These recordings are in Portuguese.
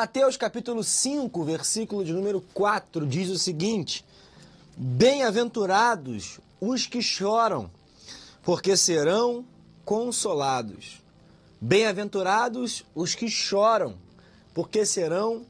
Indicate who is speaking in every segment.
Speaker 1: Mateus capítulo 5, versículo de número 4 diz o seguinte: Bem-aventurados os que choram, porque serão consolados. Bem-aventurados os que choram, porque serão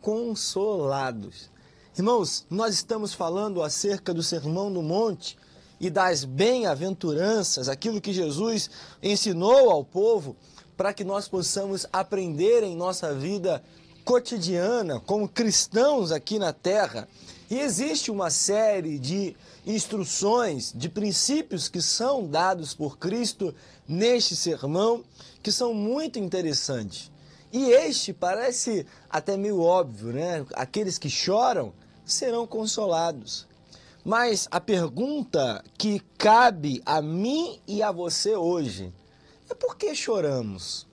Speaker 1: consolados. Irmãos, nós estamos falando acerca do Sermão do Monte e das bem-aventuranças, aquilo que Jesus ensinou ao povo para que nós possamos aprender em nossa vida cotidiana, como cristãos aqui na terra. E existe uma série de instruções, de princípios que são dados por Cristo neste sermão, que são muito interessantes. E este parece até meio óbvio, né? Aqueles que choram serão consolados. Mas a pergunta que cabe a mim e a você hoje é por que choramos?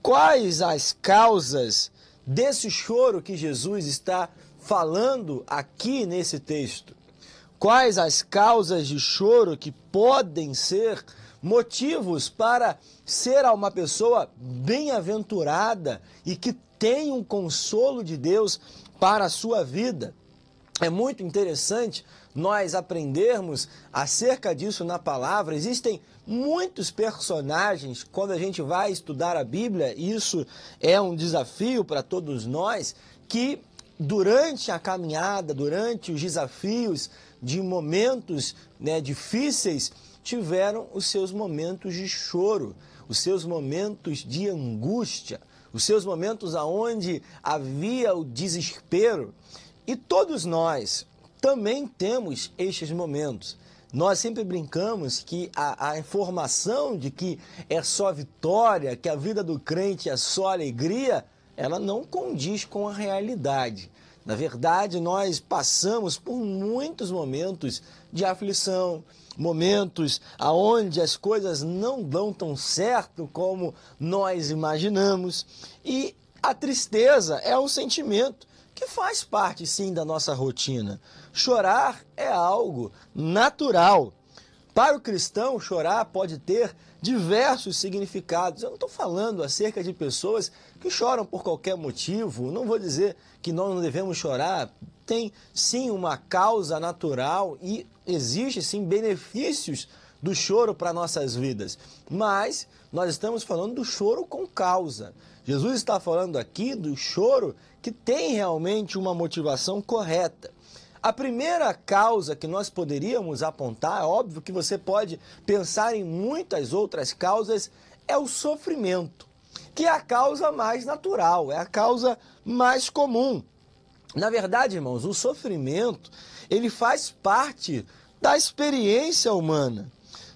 Speaker 1: Quais as causas desse choro que Jesus está falando aqui nesse texto. Quais as causas de choro que podem ser motivos para ser uma pessoa bem-aventurada e que tem um consolo de Deus para a sua vida? É muito interessante nós aprendermos acerca disso na palavra. Existem muitos personagens quando a gente vai estudar a Bíblia, isso é um desafio para todos nós, que durante a caminhada, durante os desafios de momentos né, difíceis, tiveram os seus momentos de choro, os seus momentos de angústia, os seus momentos aonde havia o desespero. E todos nós também temos estes momentos. Nós sempre brincamos que a, a, informação de que é só vitória, que a vida do crente é só alegria, ela não condiz com a realidade. Na verdade, nós passamos por muitos momentos de aflição, momentos aonde as coisas não dão tão certo como nós imaginamos, e a tristeza é um sentimento que faz parte sim da nossa rotina. Chorar é algo natural. Para o cristão, chorar pode ter diversos significados. Eu não estou falando acerca de pessoas que choram por qualquer motivo. Não vou dizer que nós não devemos chorar. Tem sim uma causa natural e existe sim benefícios do choro para nossas vidas. Mas nós estamos falando do choro com causa. Jesus está falando aqui do choro que tem realmente uma motivação correta. A primeira causa que nós poderíamos apontar, é óbvio que você pode pensar em muitas outras causas, é o sofrimento, que é a causa mais natural, é a causa mais comum. Na verdade, irmãos, o sofrimento, ele faz parte da experiência humana.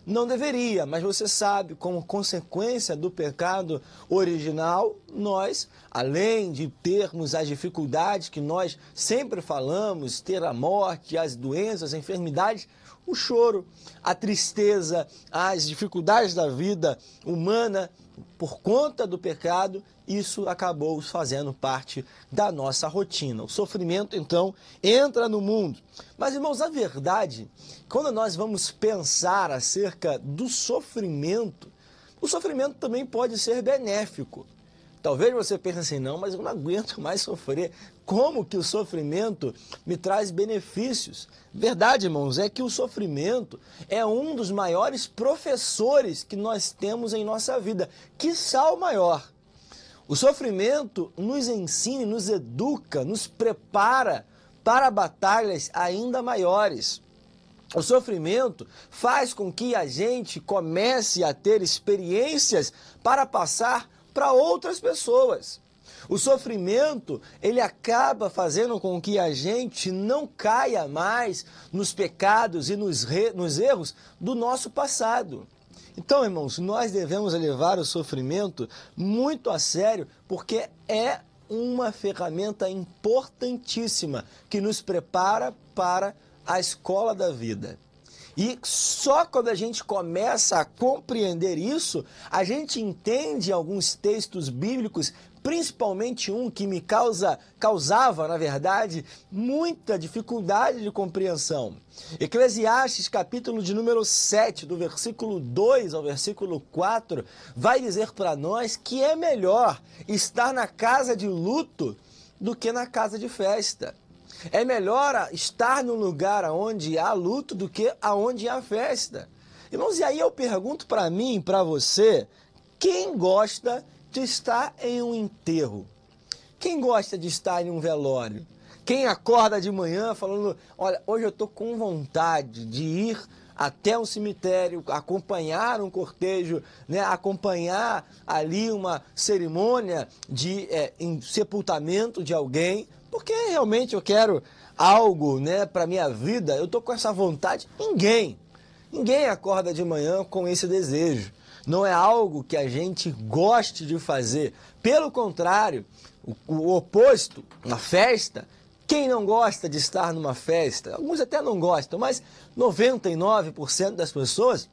Speaker 1: Não deveria, mas você sabe, como consequência do pecado original, nós, além de termos as dificuldades que nós sempre falamos, ter a morte, as doenças, as enfermidades, o choro, a tristeza, as dificuldades da vida humana, por conta do pecado, isso acabou fazendo parte da nossa rotina. O sofrimento, então, entra no mundo. Mas, irmãos, a verdade, quando nós vamos pensar acerca do sofrimento, o sofrimento também pode ser benéfico. Talvez você pense assim, não, mas eu não aguento mais sofrer. Como que o sofrimento me traz benefícios? Verdade, irmãos, é que o sofrimento é um dos maiores professores que nós temos em nossa vida, quiçá o maior. O sofrimento nos ensina, nos educa, nos prepara para batalhas ainda maiores. O sofrimento faz com que a gente comece a ter experiências para passar para outras pessoas. O sofrimento, ele acaba fazendo com que a gente não caia mais nos pecados e nos, re, nos erros do nosso passado. Então, irmãos, nós devemos levar o sofrimento muito a sério, porque é uma ferramenta importantíssima que nos prepara para a escola da vida. E só quando a gente começa a compreender isso, a gente entende alguns textos bíblicos principalmente um que me causa, causava, na verdade, muita dificuldade de compreensão. Eclesiastes, capítulo de número 7, do versículo 2 ao versículo 4, vai dizer para nós que é melhor estar na casa de luto do que na casa de festa. É melhor estar no lugar onde há luto do que aonde há festa. Irmãos, e aí eu pergunto para mim, para você, quem gosta de estar em um enterro? Quem gosta de estar em um velório? Quem acorda de manhã falando, olha, hoje eu estou com vontade de ir até um cemitério, acompanhar um cortejo, né, acompanhar ali uma cerimônia de é, sepultamento de alguém, porque realmente eu quero algo né, para minha vida, eu estou com essa vontade. Ninguém, ninguém acorda de manhã com esse desejo. Não é algo que a gente goste de fazer. Pelo contrário, o, o oposto, uma festa, quem não gosta de estar numa festa? Alguns até não gostam, mas 99% das pessoas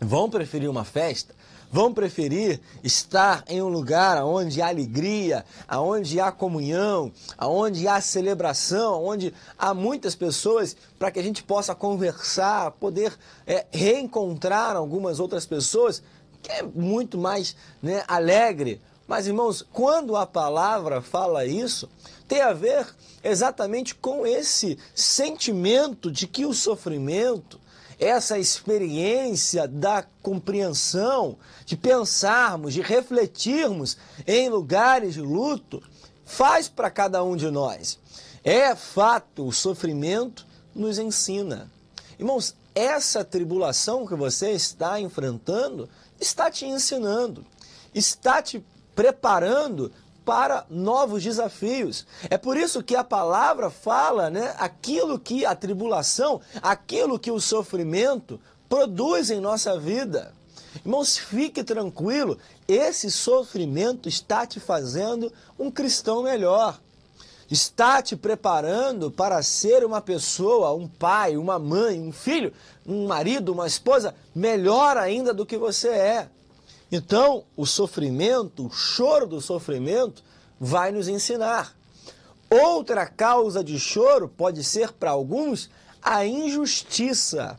Speaker 1: vão preferir uma festa vão preferir estar em um lugar onde há alegria, onde há comunhão, onde há celebração, onde há muitas pessoas para que a gente possa conversar, poder é, reencontrar algumas outras pessoas, que é muito mais né, alegre. Mas, irmãos, quando a palavra fala isso, tem a ver exatamente com esse sentimento de que o sofrimento, essa experiência da compreensão, de pensarmos, de refletirmos em lugares de luto, faz para cada um de nós. É fato, o sofrimento nos ensina. Irmãos, essa tribulação que você está enfrentando está te ensinando, está te preparando para novos desafios. É por isso que a palavra fala, né, aquilo que a tribulação, aquilo que o sofrimento produz em nossa vida. Irmãos, fique tranquilo, esse sofrimento está te fazendo um cristão melhor. Está te preparando para ser uma pessoa, um pai, uma mãe, um filho, um marido, uma esposa melhor ainda do que você é. Então, o sofrimento, o choro do sofrimento, vai nos ensinar. Outra causa de choro pode ser para alguns a injustiça.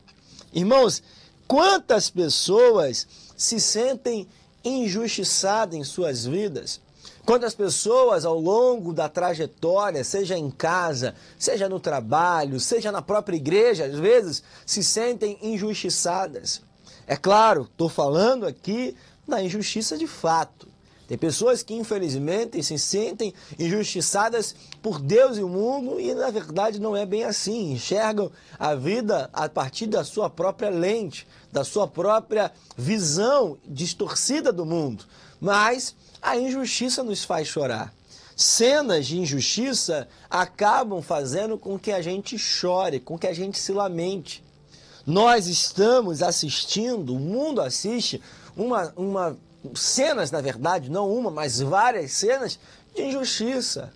Speaker 1: Irmãos, quantas pessoas se sentem injustiçadas em suas vidas? Quantas pessoas ao longo da trajetória, seja em casa, seja no trabalho, seja na própria igreja, às vezes se sentem injustiçadas? É claro, estou falando aqui da injustiça de fato. Tem pessoas que infelizmente se sentem injustiçadas por Deus e o mundo e na verdade não é bem assim. Enxergam a vida a partir da sua própria lente, da sua própria visão distorcida do mundo. Mas a injustiça nos faz chorar. Cenas de injustiça acabam fazendo com que a gente chore, com que a gente se lamente. Nós estamos assistindo, o mundo assiste uma, uma cenas, na verdade, não uma, mas várias cenas de injustiça.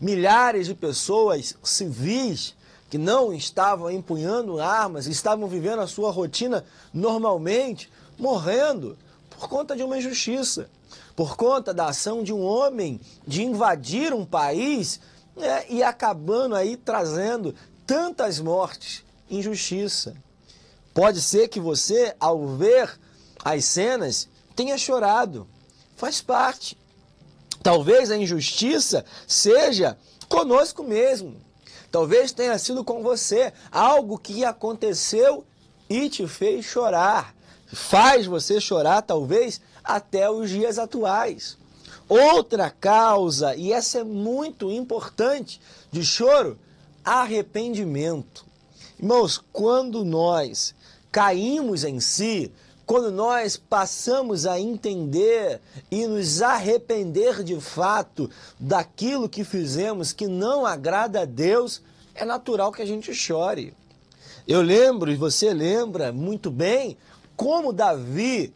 Speaker 1: Milhares de pessoas civis que não estavam empunhando armas, estavam vivendo a sua rotina normalmente, morrendo por conta de uma injustiça, por conta da ação de um homem de invadir um país né, e acabando aí trazendo tantas mortes, injustiça. Pode ser que você, ao ver as cenas, tenha chorado. Faz parte. Talvez a injustiça seja conosco mesmo. Talvez tenha sido com você algo que aconteceu e te fez chorar. Faz você chorar, talvez, até os dias atuais. Outra causa, e essa é muito importante, de choro, arrependimento. Irmãos, quando nós caímos em si, quando nós passamos a entender e nos arrepender de fato daquilo que fizemos que não agrada a Deus, é natural que a gente chore. Eu lembro, e você lembra muito bem, como Davi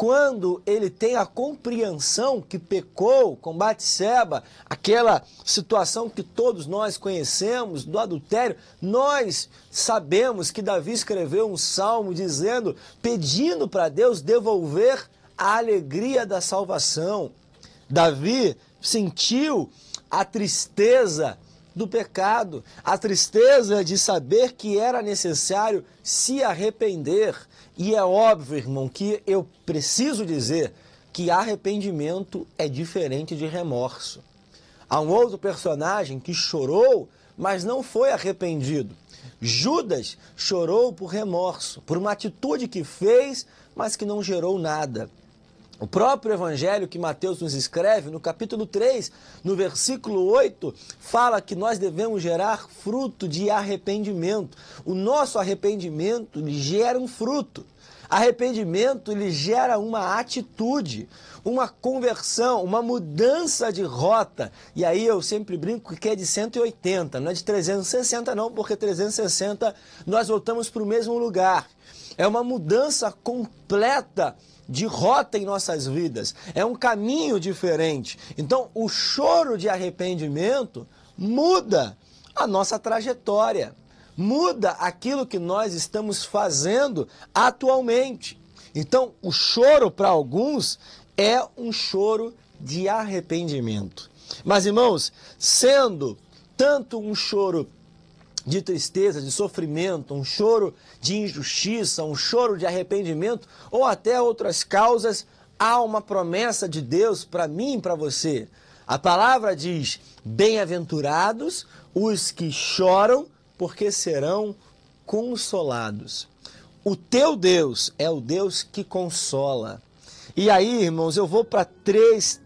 Speaker 1: quando ele tem a compreensão que pecou com Batseba, aquela situação que todos nós conhecemos do adultério, nós sabemos que Davi escreveu um salmo dizendo, pedindo para Deus devolver a alegria da salvação. Davi sentiu a tristeza do pecado, a tristeza de saber que era necessário se arrepender. E é óbvio, irmão, que eu preciso dizer que arrependimento é diferente de remorso. Há um outro personagem que chorou, mas não foi arrependido. Judas chorou por remorso, por uma atitude que fez, mas que não gerou nada. O próprio evangelho que Mateus nos escreve, no capítulo 3, no versículo 8, fala que nós devemos gerar fruto de arrependimento. O nosso arrependimento gera um fruto. Arrependimento ele gera uma atitude, uma conversão, uma mudança de rota. E aí eu sempre brinco que é de 180, não é de 360 não, porque 360 nós voltamos para o mesmo lugar. É uma mudança completa de rota em nossas vidas. É um caminho diferente. Então, o choro de arrependimento muda a nossa trajetória, muda aquilo que nós estamos fazendo atualmente. Então, o choro para alguns é um choro de arrependimento. Mas, irmãos, sendo tanto um choro de tristeza, de sofrimento, um choro de injustiça, um choro de arrependimento ou até outras causas, há uma promessa de Deus para mim e para você. A palavra diz: Bem-aventurados os que choram, porque serão consolados. O teu Deus é o Deus que consola. E aí, irmãos, eu vou para três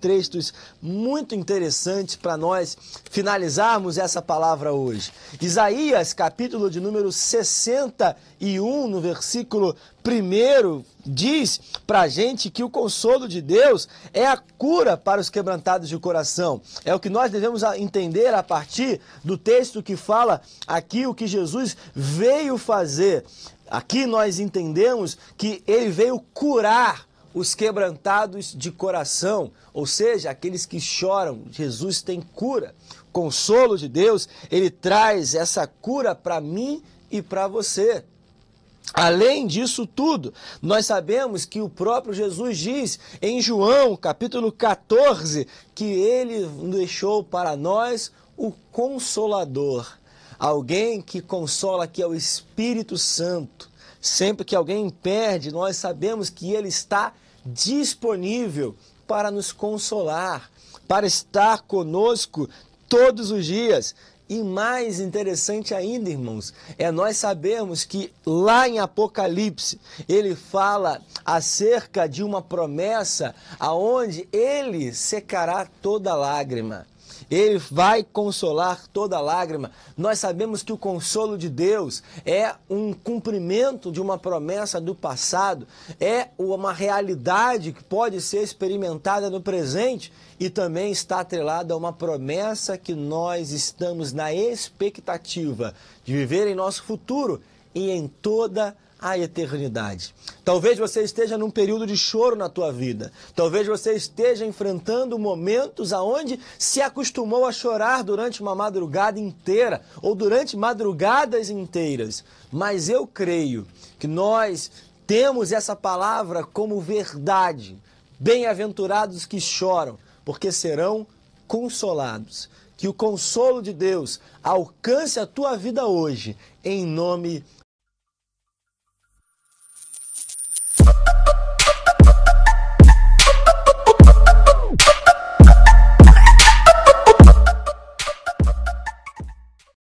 Speaker 1: textos muito interessantes para nós finalizarmos essa palavra hoje. Isaías, capítulo de número 61, no versículo 1, diz para a gente que o consolo de Deus é a cura para os quebrantados de coração. É o que nós devemos entender a partir do texto que fala aqui o que Jesus veio fazer. Aqui nós entendemos que ele veio curar os quebrantados de coração, ou seja, aqueles que choram. Jesus tem cura. Consolo de Deus, ele traz essa cura para mim e para você. Além disso tudo, nós sabemos que o próprio Jesus diz em João, capítulo 14, que ele deixou para nós o consolador, alguém que consola que é o Espírito Santo. Sempre que alguém perde, nós sabemos que ele está disponível para nos consolar, para estar conosco todos os dias. E mais interessante ainda, irmãos, é nós sabermos que lá em Apocalipse ele fala acerca de uma promessa aonde ele secará toda lágrima. Ele vai consolar toda lágrima. Nós sabemos que o consolo de Deus é um cumprimento de uma promessa do passado, é uma realidade que pode ser experimentada no presente e também está atrelada a uma promessa que nós estamos na expectativa de viver em nosso futuro e em toda a a eternidade. Talvez você esteja num período de choro na tua vida. Talvez você esteja enfrentando momentos aonde se acostumou a chorar durante uma madrugada inteira ou durante madrugadas inteiras. Mas eu creio que nós temos essa palavra como verdade. Bem-aventurados que choram, porque serão consolados. Que o consolo de Deus alcance a tua vida hoje, em nome de Uh-oh.